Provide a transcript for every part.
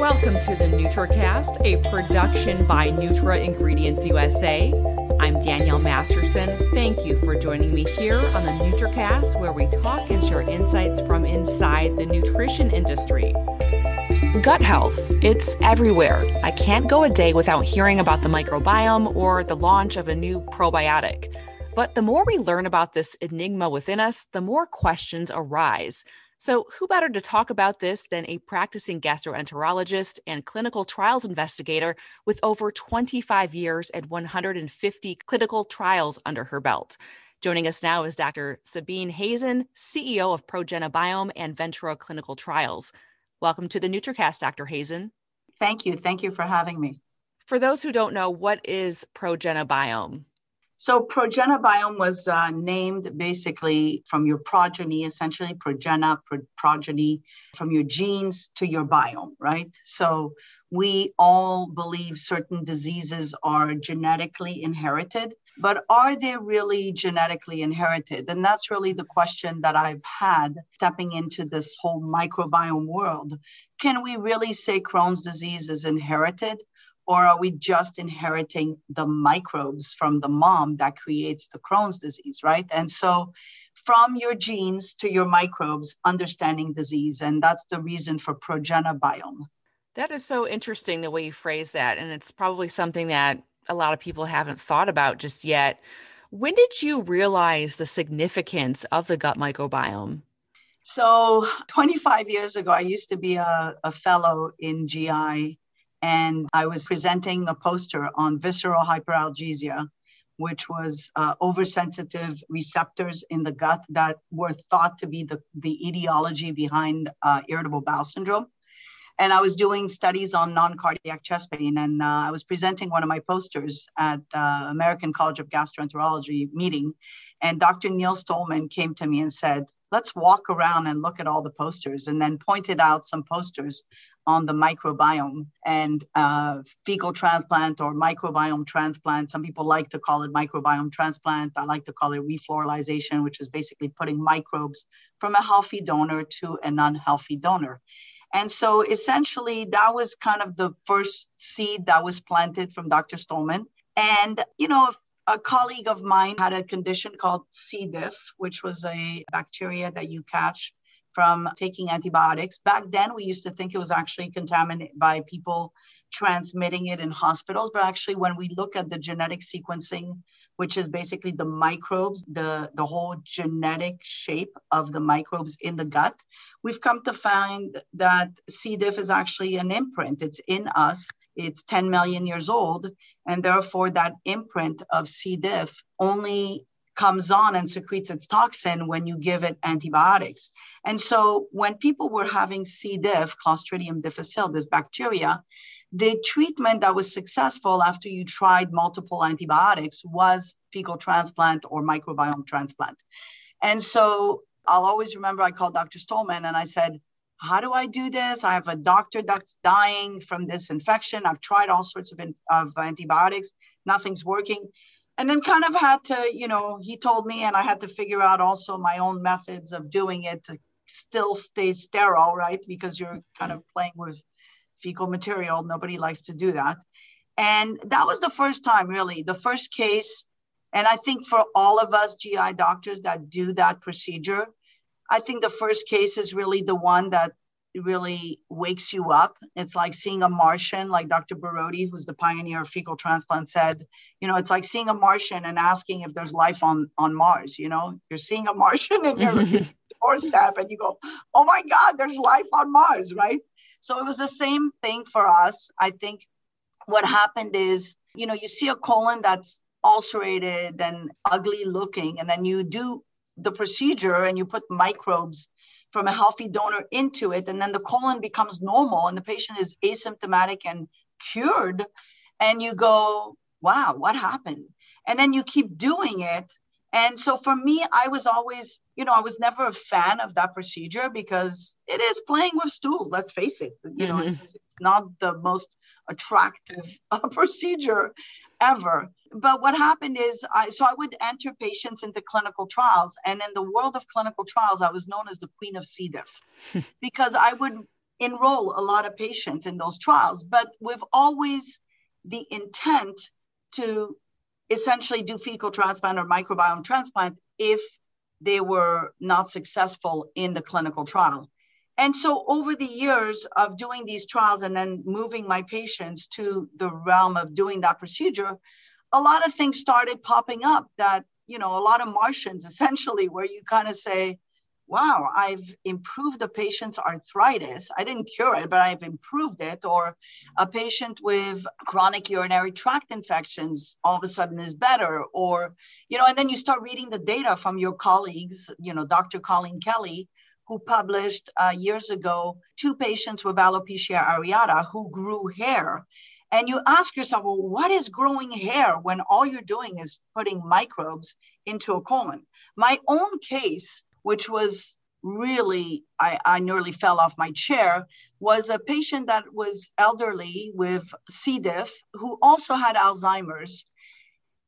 Welcome to the NutraCast, a production by Nutra Ingredients USA. I'm Danielle Masterson. Thank you for joining me here on the NutraCast, where we talk and share insights from inside the nutrition industry. Gut health, it's everywhere. I can't go a day without hearing about the microbiome or the launch of a new probiotic. But the more we learn about this enigma within us, the more questions arise. So, who better to talk about this than a practicing gastroenterologist and clinical trials investigator with over 25 years and 150 clinical trials under her belt? Joining us now is Dr. Sabine Hazan, CEO of ProgenaBiome and Ventura Clinical Trials. Welcome to the NutraCast, Dr. Hazan. Thank you. Thank you for having me. For those who don't know, what is ProgenaBiome? So ProgenaBiome was uh, named basically from your progeny, essentially progena, pro- progeny, from your genes to your biome, right? So we all believe certain diseases are genetically inherited, but are they really genetically inherited? And that's really the question that I've had stepping into this whole microbiome world. Can we really say Crohn's disease is inherited? Or are we just inheriting the microbes from the mom that creates the Crohn's disease, right? And so from your genes to your microbes, understanding disease. And that's the reason for ProgenaBiome. That is so interesting the way you phrase that. And it's probably something that a lot of people haven't thought about just yet. When did you realize the significance of the gut microbiome? So, 25 years ago, I used to be a, a fellow in GI and I was presenting a poster on visceral hyperalgesia, which was uh, oversensitive receptors in the gut that were thought to be the, the etiology behind uh, irritable bowel syndrome. And I was doing studies on non cardiac chest pain, and uh, I was presenting one of my posters at uh, American College of Gastroenterology meeting. And Dr. Neil Stollman came to me and said, let's walk around and look at all the posters and then pointed out some posters on the microbiome and uh, fecal transplant or microbiome transplant. Some people like to call it microbiome transplant. I like to call it refloralization, which is basically putting microbes from a healthy donor to an unhealthy donor. And so essentially, that was kind of the first seed that was planted from Dr. Stollman. And, you know, a colleague of mine had a condition called C. diff, which was a bacteria that you catch from taking antibiotics. Back then, we used to think it was actually contaminated by people transmitting it in hospitals. But actually, when we look at the genetic sequencing, which is basically the microbes, the, the whole genetic shape of the microbes in the gut, we've come to find that C. diff is actually an imprint. It's in us. It's 10 million years old. And therefore, that imprint of C. diff only comes on and secretes its toxin when you give it antibiotics. And so when people were having C. diff, Clostridium difficile, this bacteria, the treatment that was successful after you tried multiple antibiotics was fecal transplant or microbiome transplant. And so I'll always remember I called Dr. Stollman and I said, how do I do this? I have a doctor that's dying from this infection. I've tried all sorts of, of antibiotics. Nothing's working and then kind of had to you know he told me and i had to figure out also my own methods of doing it to still stay sterile right because you're kind of playing with fecal material nobody likes to do that and that was the first time really the first case and i think for all of us gi doctors that do that procedure i think the first case is really the one that really wakes you up. It's like seeing a Martian, like Dr. Borody, who's the pioneer of fecal transplant, said, you know, it's like seeing a Martian and asking if there's life on, on Mars. You know, you're seeing a Martian and you're doorstep and you go, oh my God, there's life on Mars, right? So it was the same thing for us. I think what happened is, you know, you see a colon that's ulcerated and ugly looking, and then you do the procedure and you put microbes from a healthy donor into it. And then the colon becomes normal and the patient is asymptomatic and cured. And you go, wow, what happened? And then you keep doing it. And so for me, I was always, you know, I was never a fan of that procedure because it is playing with stools. Let's face it. You know, mm-hmm. it's, it's not the most attractive uh, procedure ever. But what happened is, I, so I would enter patients into clinical trials. And in the world of clinical trials, I was known as the queen of C. diff because I would enroll a lot of patients in those trials, but with always the intent to essentially do fecal transplant or microbiome transplant if they were not successful in the clinical trial. And so, over the years of doing these trials and then moving my patients to the realm of doing that procedure, a lot of things started popping up that, you know, a lot of Martians essentially, where you kind of say, wow, I've improved a patient's arthritis. I didn't cure it, but I've improved it. Or a patient with chronic urinary tract infections all of a sudden is better. Or, you know, and then you start reading the data from your colleagues, you know, Dr. Colleen Kelly, who published uh, years ago two patients with alopecia areata who grew hair. And you ask yourself, well, what is growing hair when all you're doing is putting microbes into a colon? My own case which was really, I, I nearly fell off my chair, was a patient that was elderly with C. diff who also had Alzheimer's.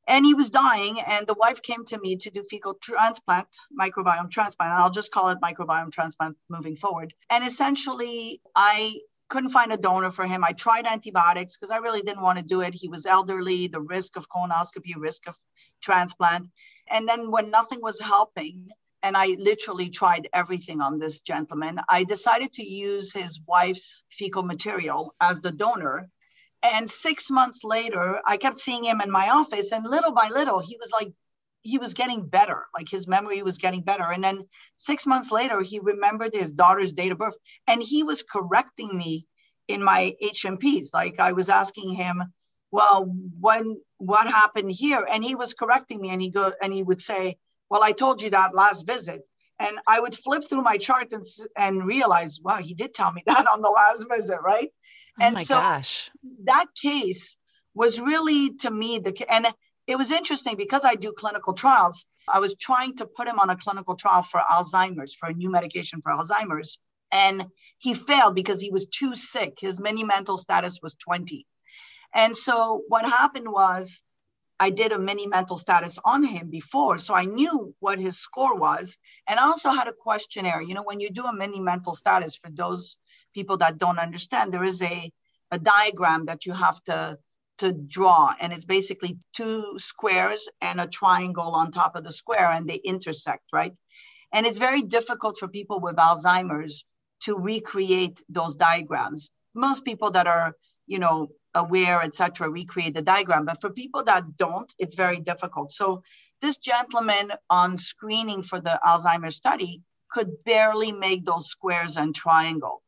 And he was dying, and the wife came to me to do fecal transplant, microbiome transplant. I'll just call it microbiome transplant moving forward. And essentially, I couldn't find a donor for him. I tried antibiotics because I really didn't want to do it. He was elderly, the risk of colonoscopy, risk of transplant. And then when nothing was helping, and I literally tried everything on this gentleman. I decided to use his wife's fecal material as the donor. And six months later, I kept seeing him in my office, and little by little, he was like, he was getting better. Like his memory was getting better. And then six months later, he remembered his daughter's date of birth, and he was correcting me in my HMPs. Like I was asking him, well, when what happened here? And he was correcting me, and he go and he would say, well, I told you that last visit. And I would flip through my chart and, and realize, wow, he did tell me that on the last visit, right? Oh and my so gosh. that case was really to me the and it was interesting because I do clinical trials. I was trying to put him on a clinical trial for Alzheimer's, for a new medication for Alzheimer's. And he failed because he was too sick. His mini mental status was 20. And so what happened was I did a mini mental status on him before, so I knew what his score was. And I also had a questionnaire. You know, when you do a mini mental status, for those people that don't understand, there is a, a diagram that you have to, to draw. And it's basically two squares and a triangle on top of the square, and they intersect, right? And it's very difficult for people with Alzheimer's to recreate those diagrams. Most people that are, you know, aware, etc., recreate the diagram. But for people that don't, it's very difficult. So this gentleman on screening for the Alzheimer's study could barely make those squares and triangle.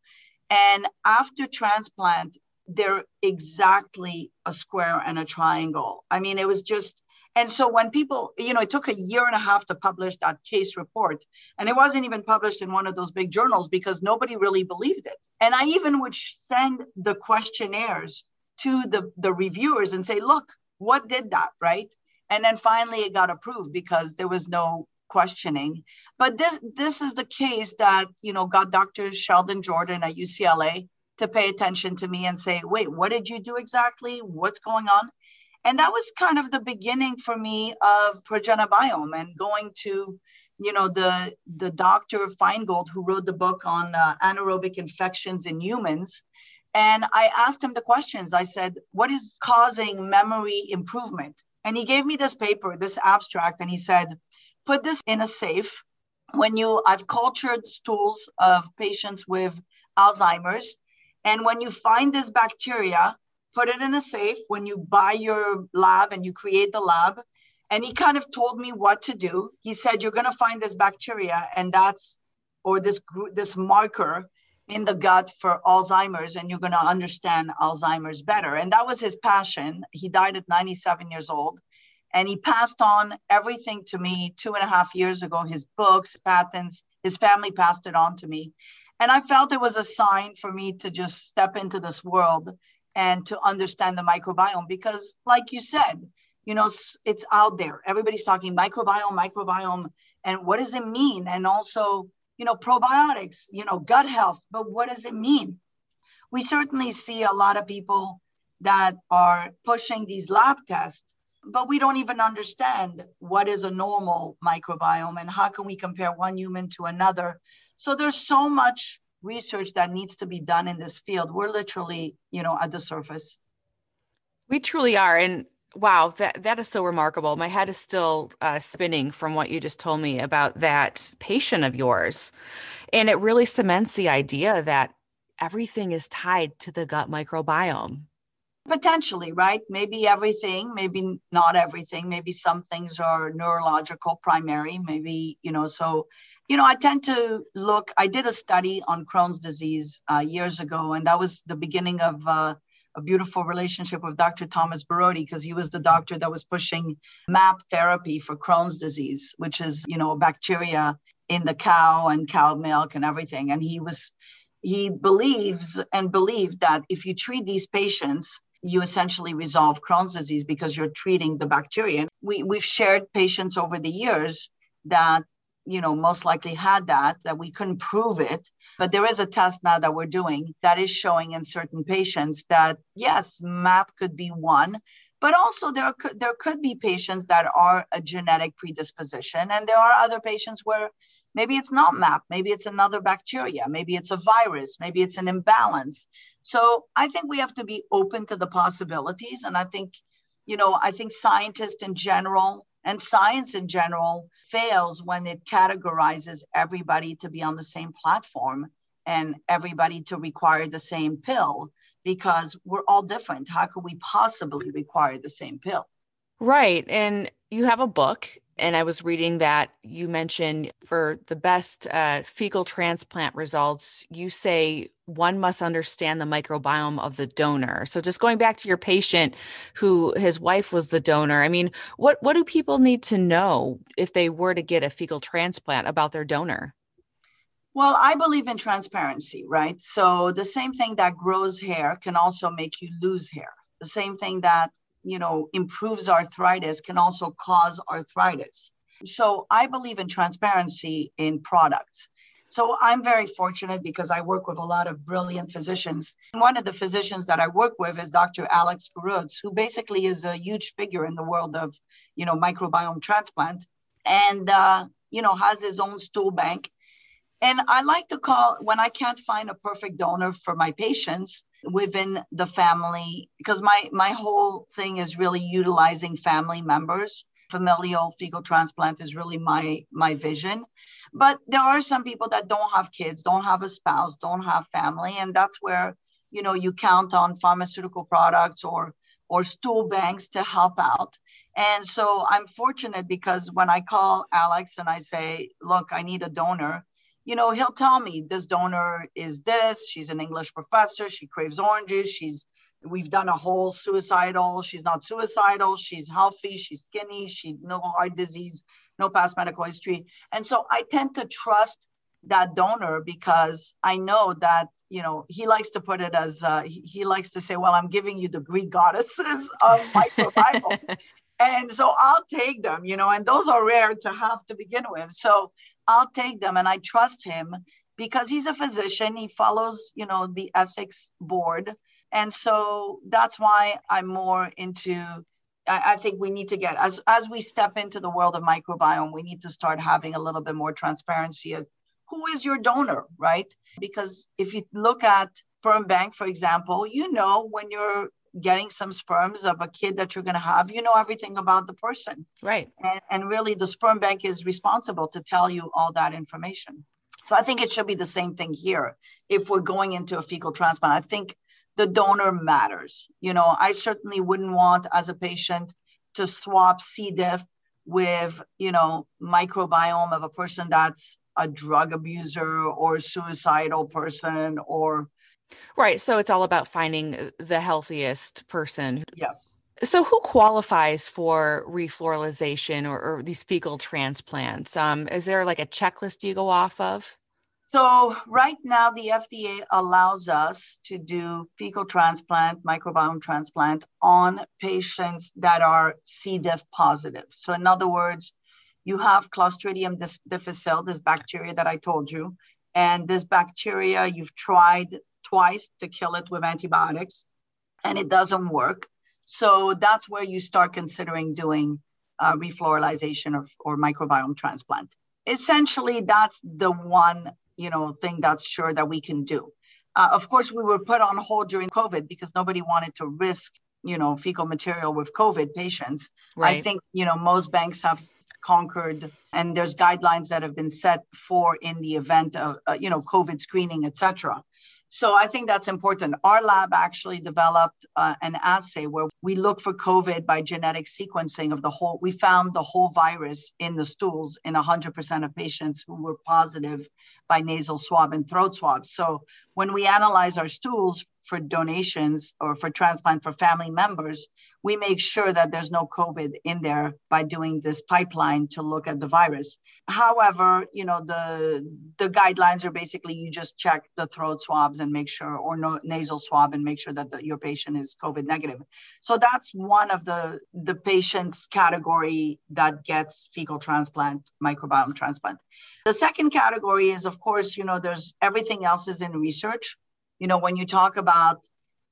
And after transplant, they're exactly a square and a triangle. I mean, it was just, and so when people, you know, it took a year and a half to publish that case report, and it wasn't even published in one of those big journals because nobody really believed it. And I even would send the questionnaires to the, the reviewers and say, look, what did that, right? And then finally it got approved because there was no questioning. But this this is the case that, you know, got Dr. Sheldon Jordan at UCLA to pay attention to me and say, wait, what did you do exactly? What's going on? And that was kind of the beginning for me of ProgenaBiome and going to, you know, the the Dr. Finegold who wrote the book on uh, anaerobic infections in humans and I asked him the questions. I said, What is causing memory improvement? And he gave me this paper, this abstract, and he said, Put this in a safe. When you, I've cultured stools of patients with Alzheimer's. And when you find this bacteria, put it in a safe. When you buy your lab and you create the lab, and he kind of told me what to do. He said, You're going to find this bacteria, and that's, or this, this marker in the gut for Alzheimer's and you're going to understand Alzheimer's better. And that was his passion. He died at 97 years old and he passed on everything to me two and a half years ago his books, patents, his family passed it on to me. And I felt it was a sign for me to just step into this world and to understand the microbiome because, like you said, you know, it's out there. Everybody's talking microbiome, microbiome, and what does it mean? And also, you know, probiotics, you know, gut health, but what does it mean? We certainly see a lot of people that are pushing these lab tests, but we don't even understand what is a normal microbiome and how can we compare one human to another. So there's so much research that needs to be done in this field, we're literally, you know, at the surface. We truly are. And wow, that, that is so remarkable. My head is still uh, spinning from what you just told me about that patient of yours. And it really cements the idea that everything is tied to the gut microbiome. Potentially, right? Maybe everything, maybe not everything. Maybe some things are neurological, primary, maybe, you know, so, you know, I tend to look. I did a study on Crohn's disease uh, years ago, and that was the beginning of uh, a beautiful relationship with Dr. Thomas Borody because he was the doctor that was pushing MAP therapy for Crohn's disease, which is, you know, bacteria in the cow and cow milk and everything. And he was, he believes and believed that if you treat these patients you essentially resolve Crohn's disease because you're treating the bacteria. We, we've shared patients over the years that, you know, most likely had that, that we couldn't prove it. But there is a test now that we're doing that is showing in certain patients that, yes, MAP could be one, but also there could, there could be patients that are a genetic predisposition. And there are other patients where Maybe it's not MAP, maybe it's another bacteria, maybe it's a virus, maybe it's an imbalance. So I think we have to be open to the possibilities. And I think, you know, I think scientists in general and science in general fails when it categorizes everybody to be on the same platform and everybody to require the same pill because we're all different. How could we possibly require the same pill? Right. And you have a book and I was reading that you mentioned for the best uh, fecal transplant results, you say one must understand the microbiome of the donor. So, just going back to your patient who his wife was the donor, I mean, what, what do people need to know if they were to get a fecal transplant about their donor? Well, I believe in transparency, right? So, the same thing that grows hair can also make you lose hair. The same thing that you know, improves arthritis can also cause arthritis. So I believe in transparency in products. So I'm very fortunate because I work with a lot of brilliant physicians. One of the physicians that I work with is Dr. Alex Khoruts, who basically is a huge figure in the world of, you know, microbiome transplant, and uh, you know has his own stool bank. And I like to call when I can't find a perfect donor for my patients, within the family because my my whole thing is really utilizing family members familial fecal transplant is really my my vision but there are some people that don't have kids don't have a spouse don't have family and that's where you know you count on pharmaceutical products or or stool banks to help out and so i'm fortunate because when i call alex and i say look i need a donor you know, he'll tell me this donor is this. She's an English professor. She craves oranges. She's, we've done a whole suicidal. She's not suicidal. She's healthy. She's skinny. She no heart disease, no past medical history. And so I tend to trust that donor because I know that you know he likes to put it as uh, he, he likes to say, well, I'm giving you the Greek goddesses of microbiome. and so I'll take them, you know, and those are rare to have to begin with. So I'll take them and I trust him because he's a physician. He follows, you know, the ethics board. And so that's why I'm more into I, think we need to get as as we step into the world of microbiome, we need to start having a little bit more transparency of who is your donor, right? Because if you look at Sperm Bank, for example, you know when you're getting some sperms of a kid that you're going to have, you know everything about the person. Right. And, and really, the sperm bank is responsible to tell you all that information. So I think it should be the same thing here. If we're going into a fecal transplant, I think the donor matters. You know, I certainly wouldn't want as a patient to swap C. diff with, you know, microbiome of a person that's a drug abuser or suicidal person or Right. So it's all about finding the healthiest person. Yes. So who qualifies for refloralization or, or these fecal transplants? Um, is there like a checklist you go off of? So right now, the FDA allows us to do fecal transplant, microbiome transplant on patients that are C. diff positive. So in other words, you have Clostridium difficile, this bacteria that I told you, and this bacteria you've tried twice to kill it with antibiotics and it doesn't work. So that's where you start considering doing uh, refloralization or, or microbiome transplant. Essentially, that's the one you know, thing that's sure that we can do. Uh, of course, we were put on hold during COVID because nobody wanted to risk, you know, fecal material with COVID patients. Right. I think, you know, most banks have conquered and there's guidelines that have been set for in the event of, uh, you know, COVID screening, et cetera. So I think that's important. Our lab actually developed uh, an assay where we look for COVID by genetic sequencing of the whole. We found the whole virus in the stools in 100% of patients who were positive by nasal swab and throat swabs. So when we analyze our stools for donations or for transplant for family members, we make sure that there's no COVID in there by doing this pipeline to look at the virus. However, you know, the the guidelines are basically you just check the throat swabs and make sure, or no, nasal swab and make sure that the, your patient is COVID negative. So that's one of the the patients category that gets fecal transplant, microbiome transplant. The second category is, of course, you know, there's everything else is in research you know, when you talk about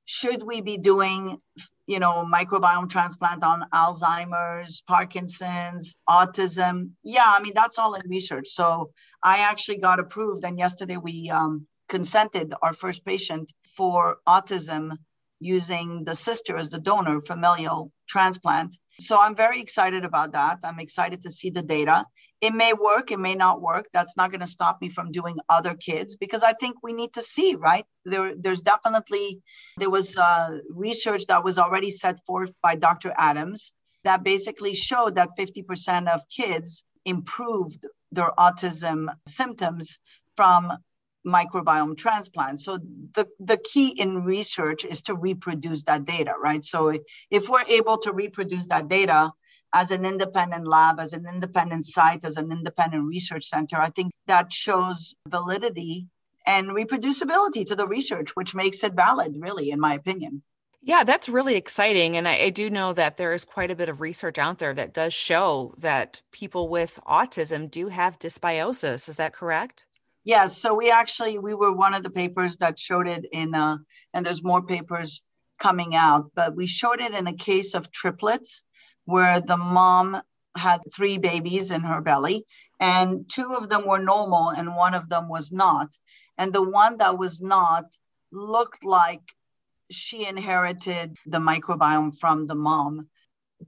should we be doing, you know, microbiome transplant on Alzheimer's, Parkinson's, autism? Yeah, I mean, that's all in research. So I actually got approved. And yesterday we um, consented our first patient for autism using the sister as the donor, familial transplant. So I'm very excited about that. I'm excited to see the data. It may work, it may not work. That's not going to stop me from doing other kids because I think we need to see, right? There, there's definitely there was uh, research that was already set forth by Dr. Adams that basically showed that 50% of kids improved their autism symptoms from microbiome transplant. So the, the key in research is to reproduce that data, right? So if we're able to reproduce that data as an independent lab, as an independent site, as an independent research center, I think that shows validity and reproducibility to the research, which makes it valid, really, in my opinion. Yeah, that's really exciting. And I, I, do know that there is quite a bit of research out there that does show that people with autism do have dysbiosis. Is that correct? Yes, so we actually we were one of the papers that showed it in uh, and there's more papers coming out, but we showed it in a case of triplets where the mom had three babies in her belly and two of them were normal and one of them was not. And the one that was not looked like she inherited the microbiome from the mom.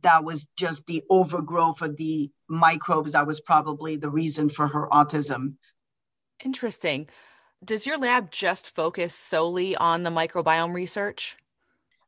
That was just the overgrowth of the microbes that was probably the reason for her autism. Interesting. Does your lab just focus solely on the microbiome research?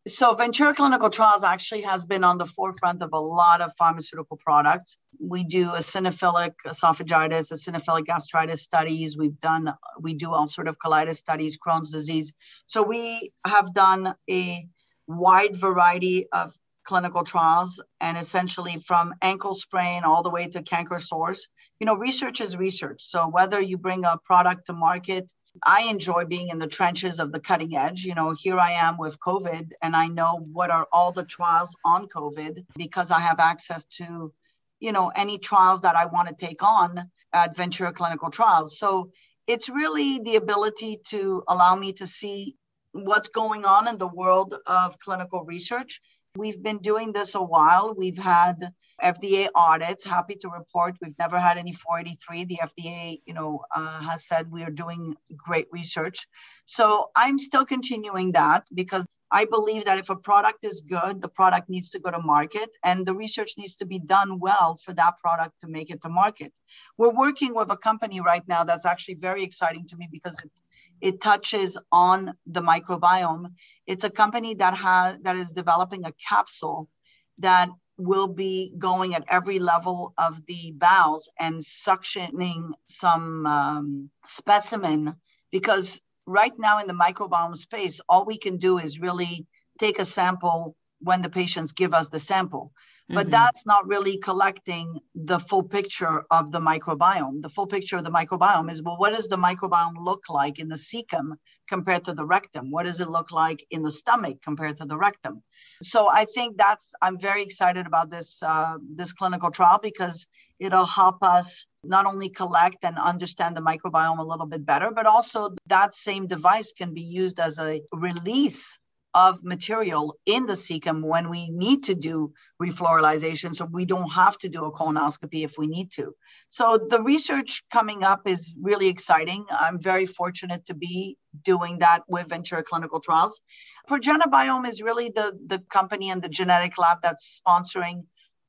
So, Ventura Clinical Trials actually has been on the forefront of a lot of pharmaceutical products. We do eosinophilic esophagitis, eosinophilic gastritis studies. We've done, we do all sort of colitis studies, Crohn's disease. So, we have done a wide variety of clinical trials and essentially from ankle sprain all the way to canker sores. You know, research is research. So whether you bring a product to market, I enjoy being in the trenches of the cutting edge. You know, here I am with COVID and I know what are all the trials on COVID because I have access to, you know, any trials that I want to take on at Ventura Clinical Trials. So it's really the ability to allow me to see what's going on in the world of clinical research We've been doing this a while. We've had FDA audits. Happy to report we've never had any 483. The FDA, you know, uh, has said we are doing great research. So I'm still continuing that because I believe that if a product is good, the product needs to go to market and the research needs to be done well for that product to make it to market. We're working with a company right now that's actually very exciting to me because it it touches on the microbiome. It's a company that has that is developing a capsule that will be going at every level of the bowels and suctioning some um, specimen because right now in the microbiome space, all we can do is really take a sample when the patients give us the sample but mm-hmm. that's not really collecting the full picture of the microbiome. The full picture of the microbiome is well, what does the microbiome look like in the cecum compared to the rectum? What does it look like in the stomach compared to the rectum? So I think that's I'm very excited about this uh, this clinical trial because it'll help us not only collect and understand the microbiome a little bit better, but also that same device can be used as a release of material in the cecum when we need to do refloralization. So we don't have to do a colonoscopy if we need to. So the research coming up is really exciting. I'm very fortunate to be doing that with ventura clinical trials. ProgenaBiome is really the, the company and the genetic lab that's sponsoring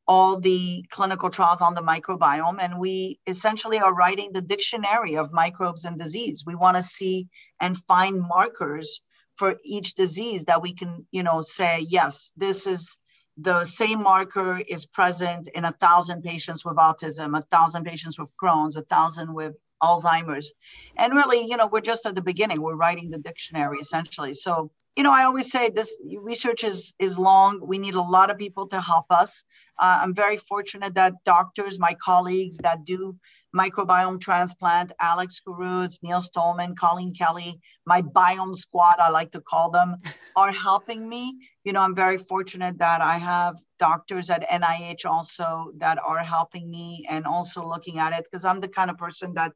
all the clinical trials on the microbiome. And we essentially are writing the dictionary of microbes and disease. We want to see and find markers for each disease that we can, you know, say, yes, this is the same marker is present in a thousand patients with autism, a thousand patients with Crohn's, a thousand with Alzheimer's. And really, you know, we're just at the beginning. We're writing the dictionary essentially. So, you know, I always say this research is is long. We need a lot of people to help us. Uh, I'm very fortunate that doctors, my colleagues that do microbiome transplant, Alex Khoruts, Neil Stollman, Colleen Kelly, my biome squad, I like to call them, are helping me. You know, I'm very fortunate that I have doctors at NIH also that are helping me and also looking at it because I'm the kind of person that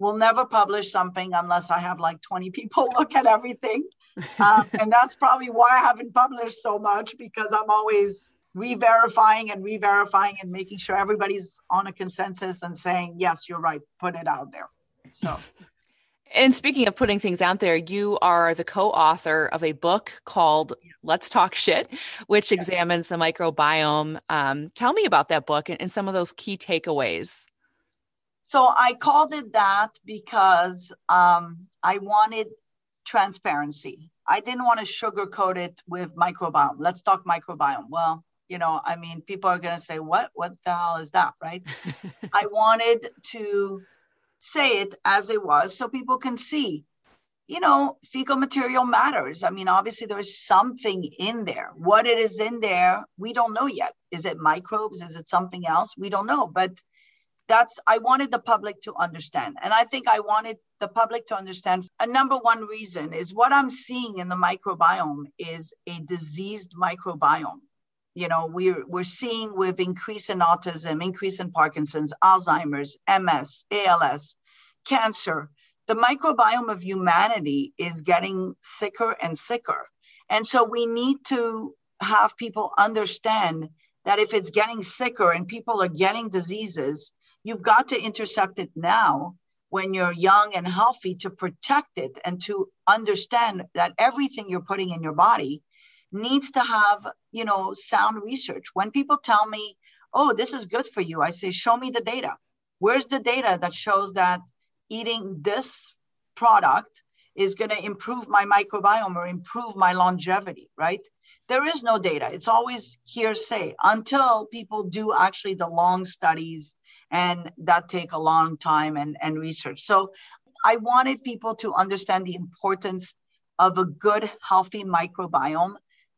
will never publish something unless I have like 20 people look at everything. Um, and that's probably why I haven't published so much because I'm always re-verifying and re-verifying and making sure everybody's on a consensus and saying yes you're right put it out there. So. And speaking of putting things out there you are the co-author of a book called let's talk shit which examines the microbiome. Um, tell me about that book and, and some of those key takeaways. So i called it that because um, i wanted transparency I didn't want to sugarcoat it with microbiome. Let's talk microbiome. Well, you know, I mean, people are going to say, what, what the hell is that? Right. I wanted to say it as it was so people can see, you know, fecal material matters. I mean, obviously there's something in there. What it is in there, we don't know yet. Is it microbes? Is it something else? We don't know. But that's, I wanted the public to understand. And I think I wanted the public to understand a number one reason is what I'm seeing in the microbiome is a diseased microbiome. You know we're we're seeing with increase in autism increase in parkinson's alzheimer's ms als cancer. The microbiome of humanity is getting sicker and sicker. And so we need to have people understand that if it's getting sicker and people are getting diseases you've got to intercept it now when you're young and healthy to protect it and to understand that everything you're putting in your body needs to have you know sound research. When people tell me oh this is good for you i say show me the data. Where's the data that shows that eating this product is going to improve my microbiome or improve my longevity right? There is no data. It's always hearsay until people do actually the long studies and that take a long time and, and research so i wanted people to understand the importance of a good healthy microbiome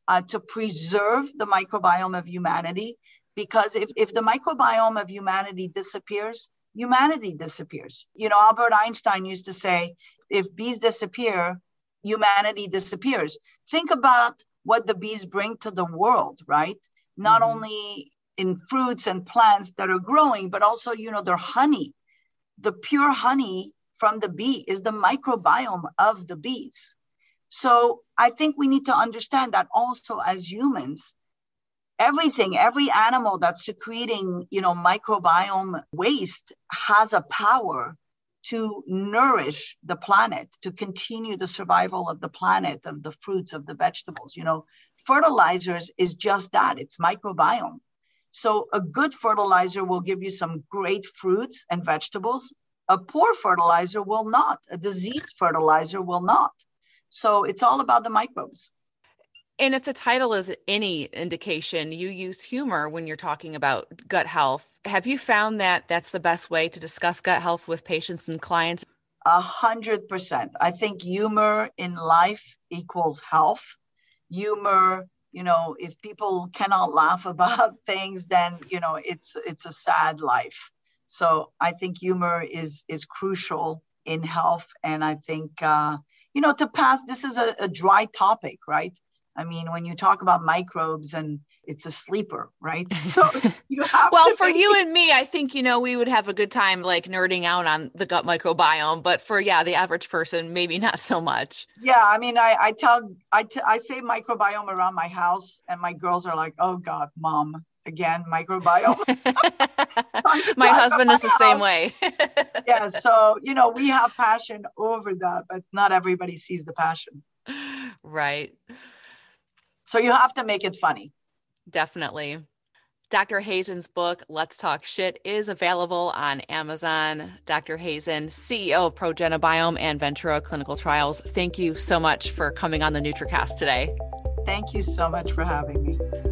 uh, to preserve the microbiome of humanity. Because if, if the microbiome of humanity disappears, humanity disappears. You know, Albert Einstein used to say, if bees disappear, humanity disappears. Think about what the bees bring to the world, right? Not mm-hmm. only in fruits and plants that are growing, but also, you know, their honey. The pure honey from the bee is the microbiome of the bees. So I think we need to understand that also as humans, everything, every animal that's secreting, you know, microbiome waste has a power to nourish the planet, to continue the survival of the planet, of the fruits, of the vegetables. You know, fertilizers is just that it's microbiome. So a good fertilizer will give you some great fruits and vegetables. A poor fertilizer will not. A diseased fertilizer will not. So it's all about the microbes. And if the title is any indication, you use humor when you're talking about gut health. Have you found that that's the best way to discuss gut health with patients and clients? A hundred percent. I think humor in life equals health. Humor, you know, if people cannot laugh about things, then you know it's it's a sad life. So I think humor is is crucial in health, and I think uh, you know, to pass, this is a, a dry topic, right? I mean, when you talk about microbes and it's a sleeper, right? So you have well, for you and me, I think you know we would have a good time like nerding out on the gut microbiome. But for yeah, the average person, maybe not so much. Yeah, I mean, I I tell I, t- I say microbiome around my house, and my girls are like, "Oh God, mom, again microbiome." my husband is the house. same way. yeah, so you know we have passion over that, but not everybody sees the passion. Right. So you have to make it funny. Definitely. Dr. Hazan's book, Let's Talk Shit, is available on Amazon. Dr. Hazan, CEO of ProgenaBiome and Ventura Clinical Trials, thank you so much for coming on the NutraCast today. Thank you so much for having me.